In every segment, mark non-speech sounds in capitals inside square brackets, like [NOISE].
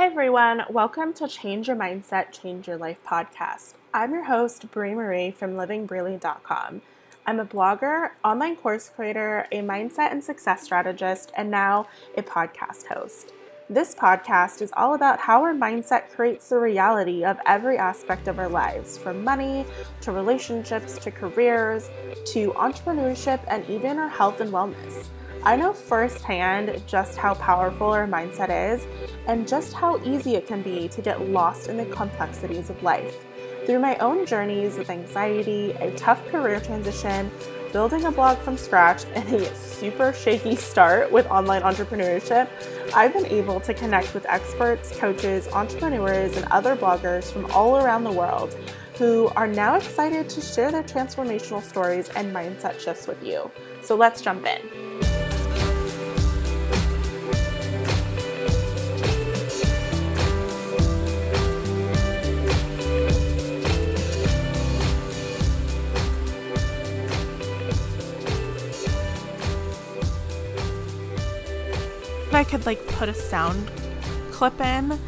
Hey everyone, welcome to Change Your Mindset, Change Your Life podcast. I'm your host, Brie Marie from livingbrilliant.com. I'm a blogger, online course creator, a mindset and success strategist, and now a podcast host. This podcast is all about how our mindset creates the reality of every aspect of our lives, from money to relationships to careers to entrepreneurship and even our health and wellness. I know firsthand just how powerful our mindset is and just how easy it can be to get lost in the complexities of life. Through my own journeys with anxiety, a tough career transition, building a blog from scratch, and a super shaky start with online entrepreneurship, I've been able to connect with experts, coaches, entrepreneurs, and other bloggers from all around the world who are now excited to share their transformational stories and mindset shifts with you. So let's jump in. I could like put a sound clip in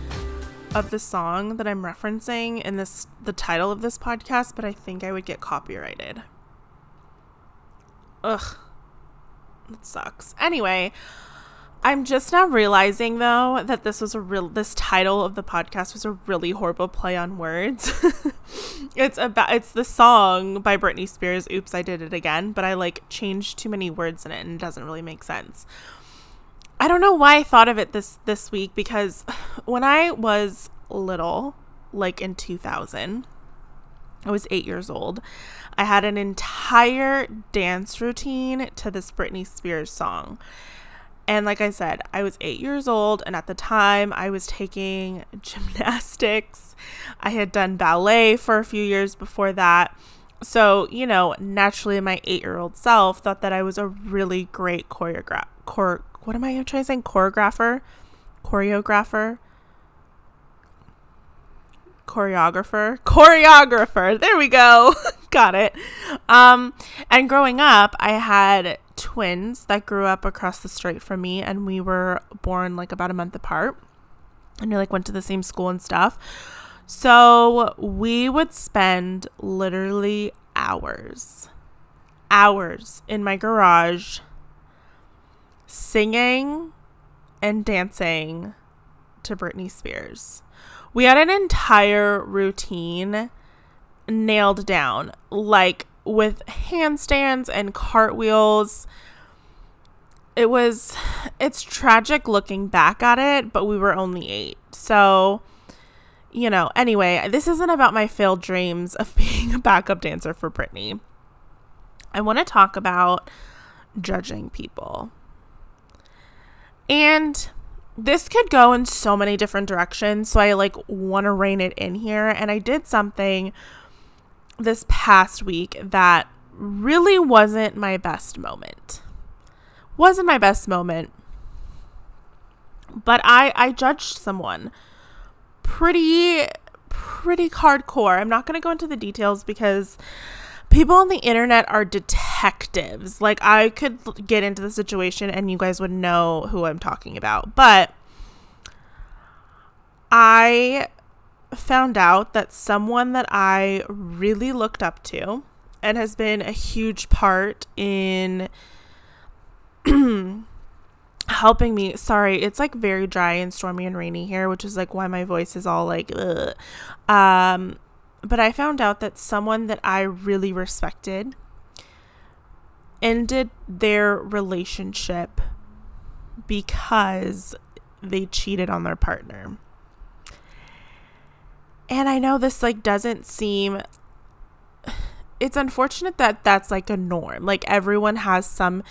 of the song that I'm referencing in this the title of this podcast, but I think I would get copyrighted. Ugh. That sucks. Anyway, I'm just now realizing though that this was a real this title of the podcast was a really horrible play on words. [LAUGHS] it's about it's the song by Britney Spears, Oops, I Did It Again, but I like changed too many words in it and it doesn't really make sense. I don't know why I thought of it this this week because [SIGHS] when I was little, like in 2000, I was 8 years old. I had an entire dance routine to this Britney Spears song. And like I said, I was 8 years old and at the time I was taking [LAUGHS] gymnastics. I had done ballet for a few years before that. So, you know, naturally my 8-year-old self thought that I was a really great what am I trying to say? Choreographer, choreographer, choreographer, choreographer. There we go. [LAUGHS] Got it. Um, and growing up, I had twins that grew up across the street from me, and we were born like about a month apart, and we like went to the same school and stuff. So we would spend literally hours, hours in my garage singing and dancing to Britney Spears. We had an entire routine nailed down, like with handstands and cartwheels. It was, it's tragic looking back at it, but we were only eight. So, you know, anyway, this isn't about my failed dreams of [LAUGHS] being a backup dancer for Britney. I want to talk about judging people. And this could go in so many different directions. So I like want to rein it in here. And I did something this past week that really wasn't my best moment. Wasn't my best moment. But I I judged someone pretty pretty hardcore. I'm not going to go into the details because people on the internet are detectives. Like I could get into the situation and you guys would know who I'm talking about. But I found out that someone that I really looked up to and has been a huge part in [CLEARS THROAT] helping me. Sorry, it's like very dry and stormy and rainy here, which is like why my voice is all like um but I found out that someone that I really respected ended their relationship because they cheated on their partner. And I know this like doesn't seem [SIGHS] it's unfortunate that that's like a norm. Like everyone has some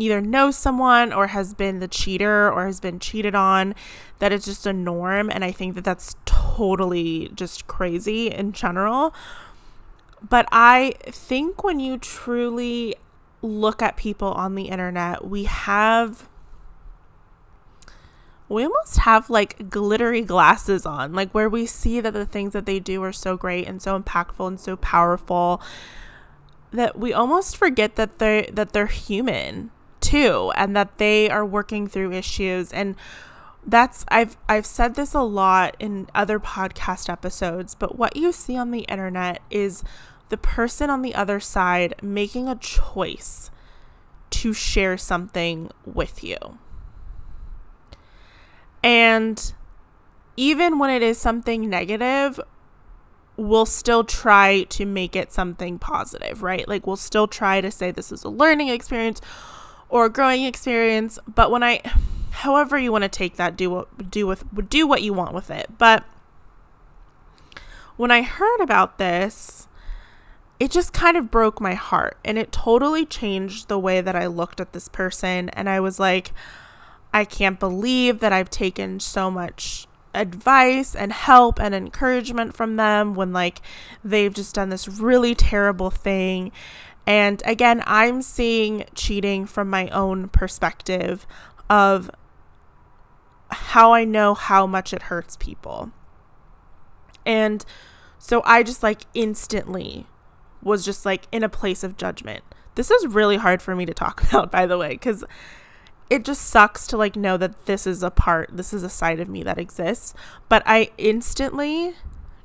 either knows someone or has been the cheater or has been cheated on that it's just a norm. And i think that that's totally just crazy in general. But i think when you truly look at people on the internet we have we almost have like glittery glasses on like where we see that the things that they do are so great and so impactful and so powerful that we almost forget that they that they're human too and that they are working through issues and that's I've I've said this a lot in other podcast episodes, but what you see on the internet is the person on the other side making a choice to share something with you. And even when it is something negative, we'll still try to make it something positive, right? Like we'll still try to say this is a learning experience or growing experience, but when I however you want to take that, do what do with do what you want with it. But when I heard about this, it just kind of broke my heart and it totally changed the way that I looked at this person and I was like I can't believe that I've taken so much advice and help and encouragement from them when like they've just done this really terrible thing. And again, I'm seeing cheating from my own perspective of how I know how much it hurts people. And so I just like instantly was just like in a place of judgment. This is really hard for me to talk [LAUGHS] about, by the way, because it just sucks to like know that this is a part, this is a side of me that exists. But I instantly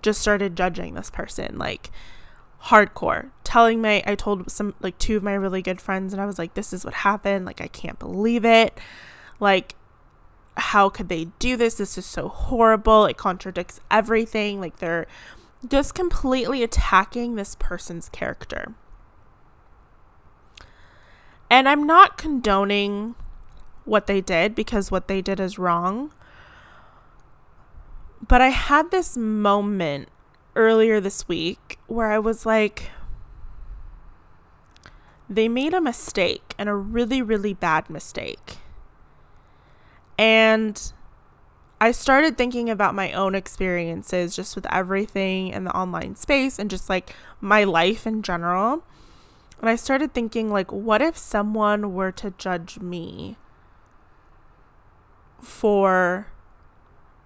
just started judging this person, like hardcore, telling my, I told some, like two of my really good friends, and I was like, this is what happened. Like, I can't believe it. Like, how could they do this? This is so horrible. It contradicts everything. Like, they're just completely attacking this person's character. And I'm not condoning what they did because what they did is wrong. But I had this moment earlier this week where I was like, they made a mistake and a really, really bad mistake. And I started thinking about my own experiences just with everything in the online space and just like my life in general. And I started thinking, like, what if someone were to judge me for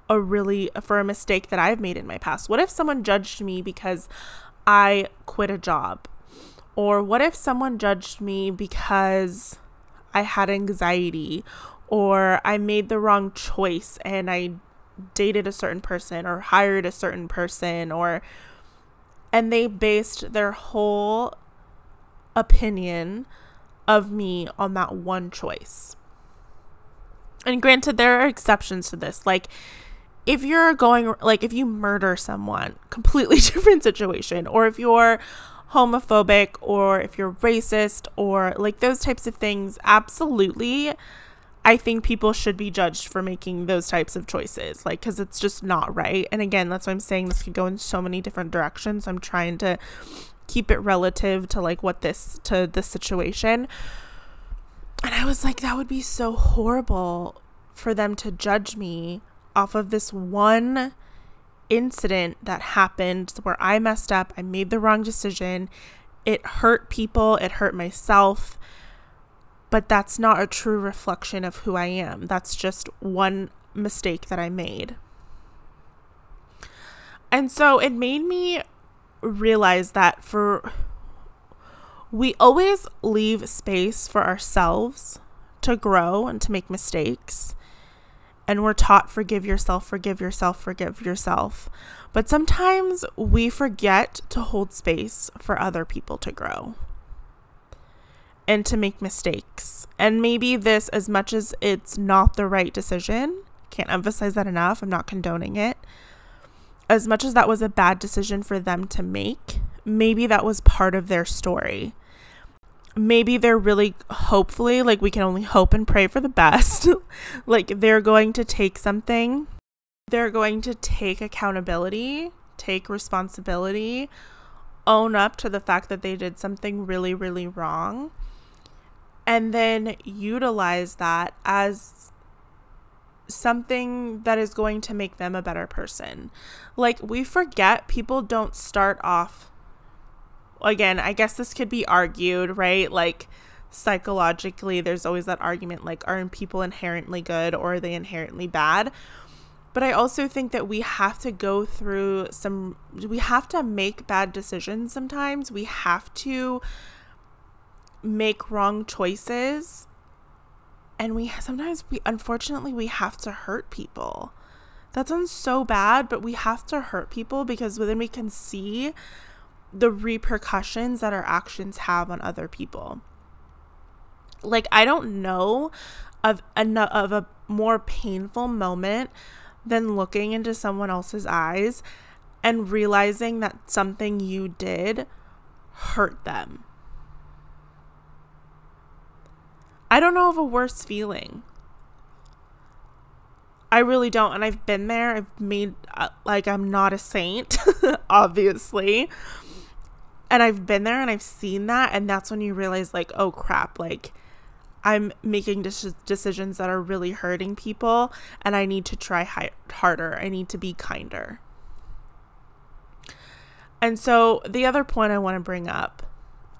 a really for a mistake that I've made in my past? What if someone judged me because I quit a job? Or what if someone judged me because I had anxiety or I made the wrong choice and I dated a certain person or hired a certain person or and they based their whole opinion of me on that one choice. And granted, there are exceptions to this. Like, if you're going, like, if you murder someone, completely [LAUGHS] different situation. Or if you're homophobic, or if you're racist, or like those types of things, absolutely. I think people should be judged for making those types of choices, like, because it's just not right. And again, that's why I'm saying this could go in so many different directions. I'm trying to keep it relative to like what this, to this situation. And I was like, that would be so horrible for them to judge me off of this one incident that happened where I messed up, I made the wrong decision. It hurt people, it hurt myself. But that's not a true reflection of who I am. That's just one mistake that I made. And so it made me realize that for we always leave space for ourselves to grow and to make mistakes. And we're taught forgive yourself, forgive yourself, forgive yourself. But sometimes we forget to hold space for other people to grow and to make mistakes. And maybe this, as much as it's not the right decision, can't emphasize that enough, I'm not condoning it. As much as that was a bad decision for them to make, maybe that was part of their story. Maybe they're really hopefully, like we can only hope and pray for the best. [LAUGHS] like they're going to take something, they're going to take accountability, take responsibility, own up to the fact that they did something really, really wrong, and then utilize that as something that is going to make them a better person. Like, we forget people don't start off again, I guess this could be argued, right? Like psychologically, there's always that argument like, aren't people inherently good or are they inherently bad? But I also think that we have to go through some, we have to make bad decisions sometimes. We have to make wrong choices and we sometimes we unfortunately we have to hurt people. That sounds so bad, but we have to hurt people because then we can see the repercussions that our actions have on other people. Like I don't know of a of a more painful moment than looking into someone else's eyes and realizing that something you did hurt them. I don't know of a worse feeling. I really don't. And I've been there. I've made, uh, like, I'm not a saint, [LAUGHS] obviously. And I've been there and I've seen that. And that's when you realize, like, oh crap, like, I'm making de- decisions that are really hurting people. And I need to try hi- harder. I need to be kinder. And so the other point I want to bring up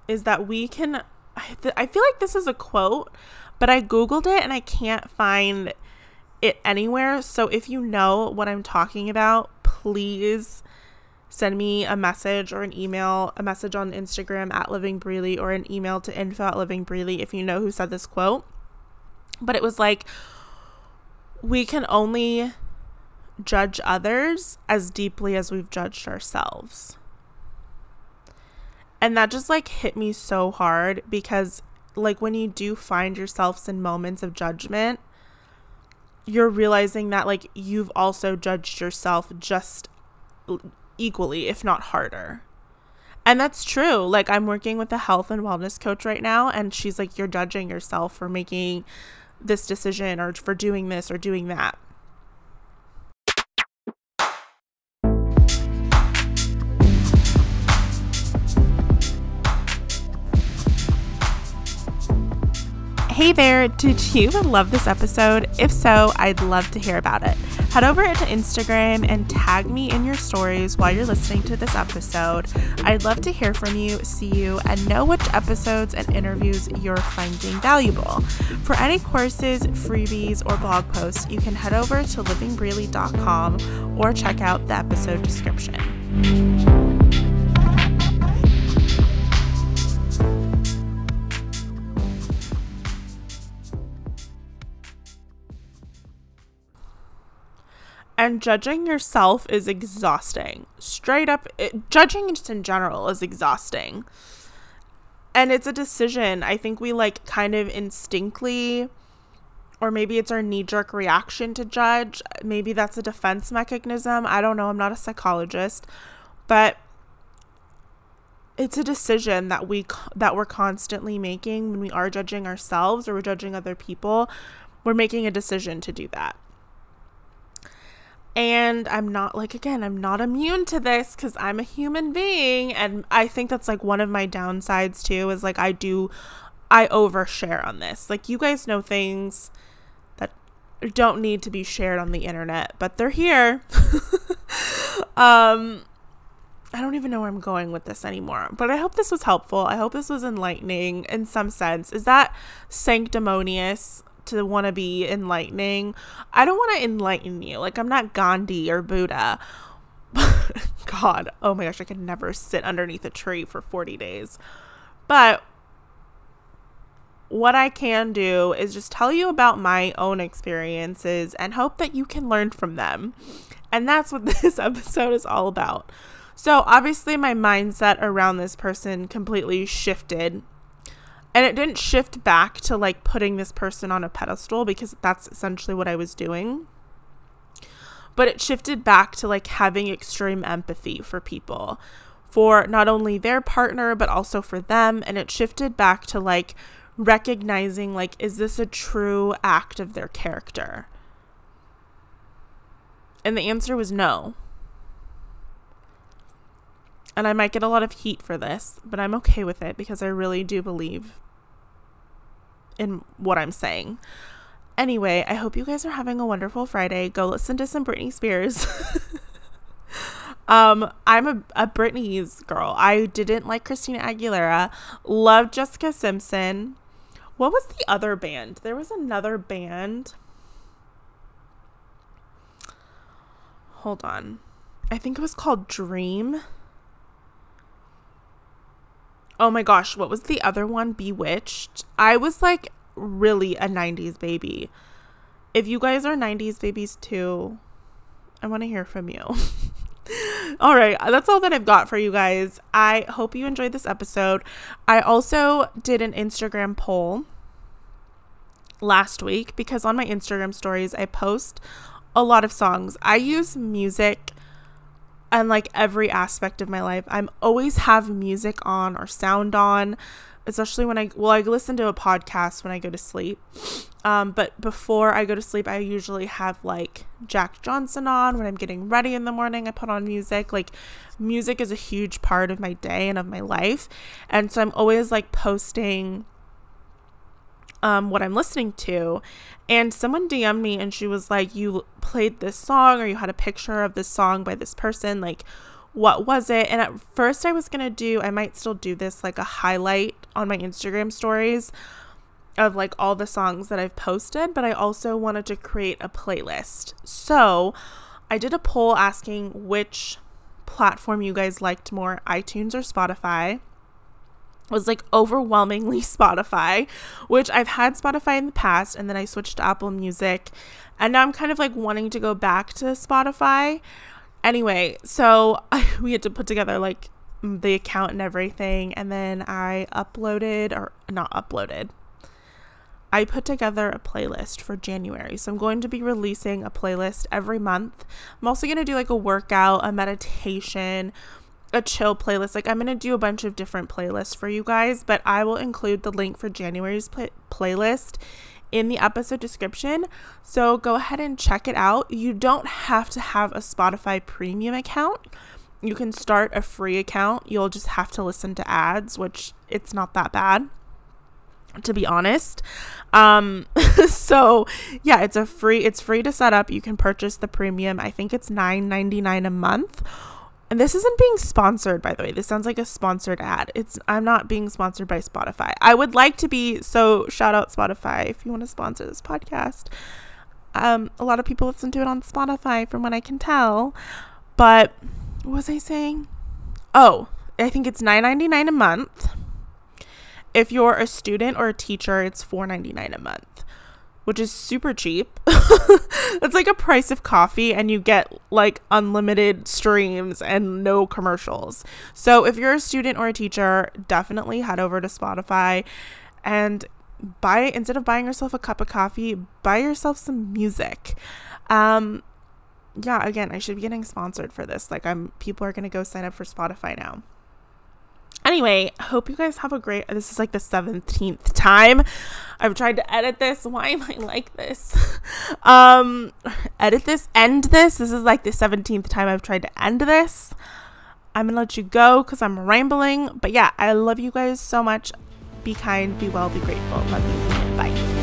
is that we can I, th- I feel like this is a quote, but I googled it and I can't find it anywhere. So if you know what I'm talking about, please send me a message or an email, a message on Instagram at Living Breely or an email to info at Living Breely if you know who said this quote. But it was like, we can only judge others as deeply as we've judged ourselves. And that just like hit me so hard because like when you do find yourselves in moments of judgment, you're realizing that like you've also judged yourself just equally, if not harder. And that's true. Like I'm working with a health and wellness coach right now and she's like you're judging yourself for making this decision or for doing this or doing that. Hey there, did you love this episode? If so, I'd love to hear about it. Head over to Instagram and tag me in your stories while you're listening to this episode. I'd love to hear from you, see you, and know which episodes and interviews you're finding valuable. For any courses, freebies, or blog posts, you can head over to livingbreely.com or check out the episode description. And judging yourself is exhausting. Straight up, it, judging just in general is exhausting. And it's a decision. I think we like kind of instinctively, or maybe it's our knee jerk reaction to judge. Maybe that's a defense mechanism. I don't know. I'm not a psychologist. But it's a decision that we that we're constantly making when we are judging ourselves or we're judging other people we're making a decision to do that and I'm not like again, I'm not immune to this cuz I'm a human being and I think that's like one of my downsides too is like I do I overshare on this. Like you guys know things that don't need to be shared on the internet, but they're here. [LAUGHS] um I don't even know where I'm going with this anymore, but I hope this was helpful. I hope this was enlightening in some sense. Is that sanctimonious? To want to be enlightening. I don't want to enlighten you. Like, I'm not Gandhi or Buddha. [LAUGHS] God, oh my gosh, I could never sit underneath a tree for 40 days. But what I can do is just tell you about my own experiences and hope that you can learn from them. And that's what [LAUGHS] this episode is all about. So, obviously, my mindset around this person completely shifted and it didn't shift back to like putting this person on a pedestal because that's essentially what I was doing. But it shifted back to like having extreme empathy for people, for not only their partner, but also for them. And it shifted back to like recognizing, like, is this a true act of their character? And the answer was no. And I might get a lot of heat for this, but I'm okay with it because I really do believe in what I'm saying. Anyway, I hope you guys are having a wonderful Friday. Go listen to some Britney Spears. [LAUGHS] um, I'm a, a Britney's girl. I didn't like Christina Aguilera. Love Jessica Simpson. What was the other band? There was another band. Hold on. I think it was called Dream. Oh my gosh, what was the other one? B*Witched. I was like really a 90s baby. If you guys are 90s babies too, I want to hear from you. [LAUGHS] all right, that's all that I've got for you guys. I hope you enjoyed this episode. I also did an Instagram poll last week because on my Instagram stories, I post a lot of songs. I use music and like every aspect of my life. I'm always have music on or sound on, especially when I well I listen to a podcast when I go to sleep. Um, but before I go to sleep, I usually have like Jack Johnson on when I'm getting ready in the morning. I put on music. Like music is a huge part of my day and of my life, and so I'm always like posting um, what I'm listening to. And someone DM'd me and she was like, You played this song or you had a picture of this song by this person. Like, what was it? And at first, I was going to do, I might still do this like a highlight on my Instagram stories of like all the songs that I've posted, but I also wanted to create a playlist. So I did a poll asking which platform you guys liked more, iTunes or Spotify was like overwhelmingly [LAUGHS] Spotify, which I've had Spotify in the past and then I switched to Apple Music and now I'm kind of like wanting to go back to Spotify. Anyway, so [LAUGHS] we had to put together like the account and everything and then I uploaded or not uploaded. I put together a playlist for January. So I'm going to be releasing a playlist every month. I'm also going to do like a workout, a meditation, a chill playlist. Like I'm going to do a bunch of different playlists for you guys, but I will include the link for January's play- playlist in the episode description. So go ahead and check it out. You don't have to have a Spotify premium account. You can start a free account. You'll just have to listen to ads, which it's not that bad to be honest. Um [LAUGHS] so yeah, it's a free it's free to set up. You can purchase the premium. I think it's 9.99 a month and this isn't being sponsored by the way. This sounds like a sponsored ad. It's i'm not being sponsored by spotify. I would like to be so shout out spotify if you want to sponsor this podcast. Um a lot of people listen to it on spotify from what i can tell. But what was i saying? Oh i think it's 9.99 a month. If you're a student or a teacher it's 4.99 a month which is super cheap. [LAUGHS] It's like a price of coffee, and you get like unlimited streams and no commercials. So, if you're a student or a teacher, definitely head over to Spotify and buy instead of buying yourself a cup of coffee, buy yourself some music. Um, yeah, again, I should be getting sponsored for this. Like, I'm people are gonna go sign up for Spotify now. Anyway, hope you guys have a great this is like the 17th time I've tried to edit this. Why am I like this? [LAUGHS] um edit this, end this. This is like the 17th time I've tried to end this. I'm going to let you go cuz I'm rambling, but yeah, I love you guys so much. Be kind, be well, be grateful. Love you. Bye.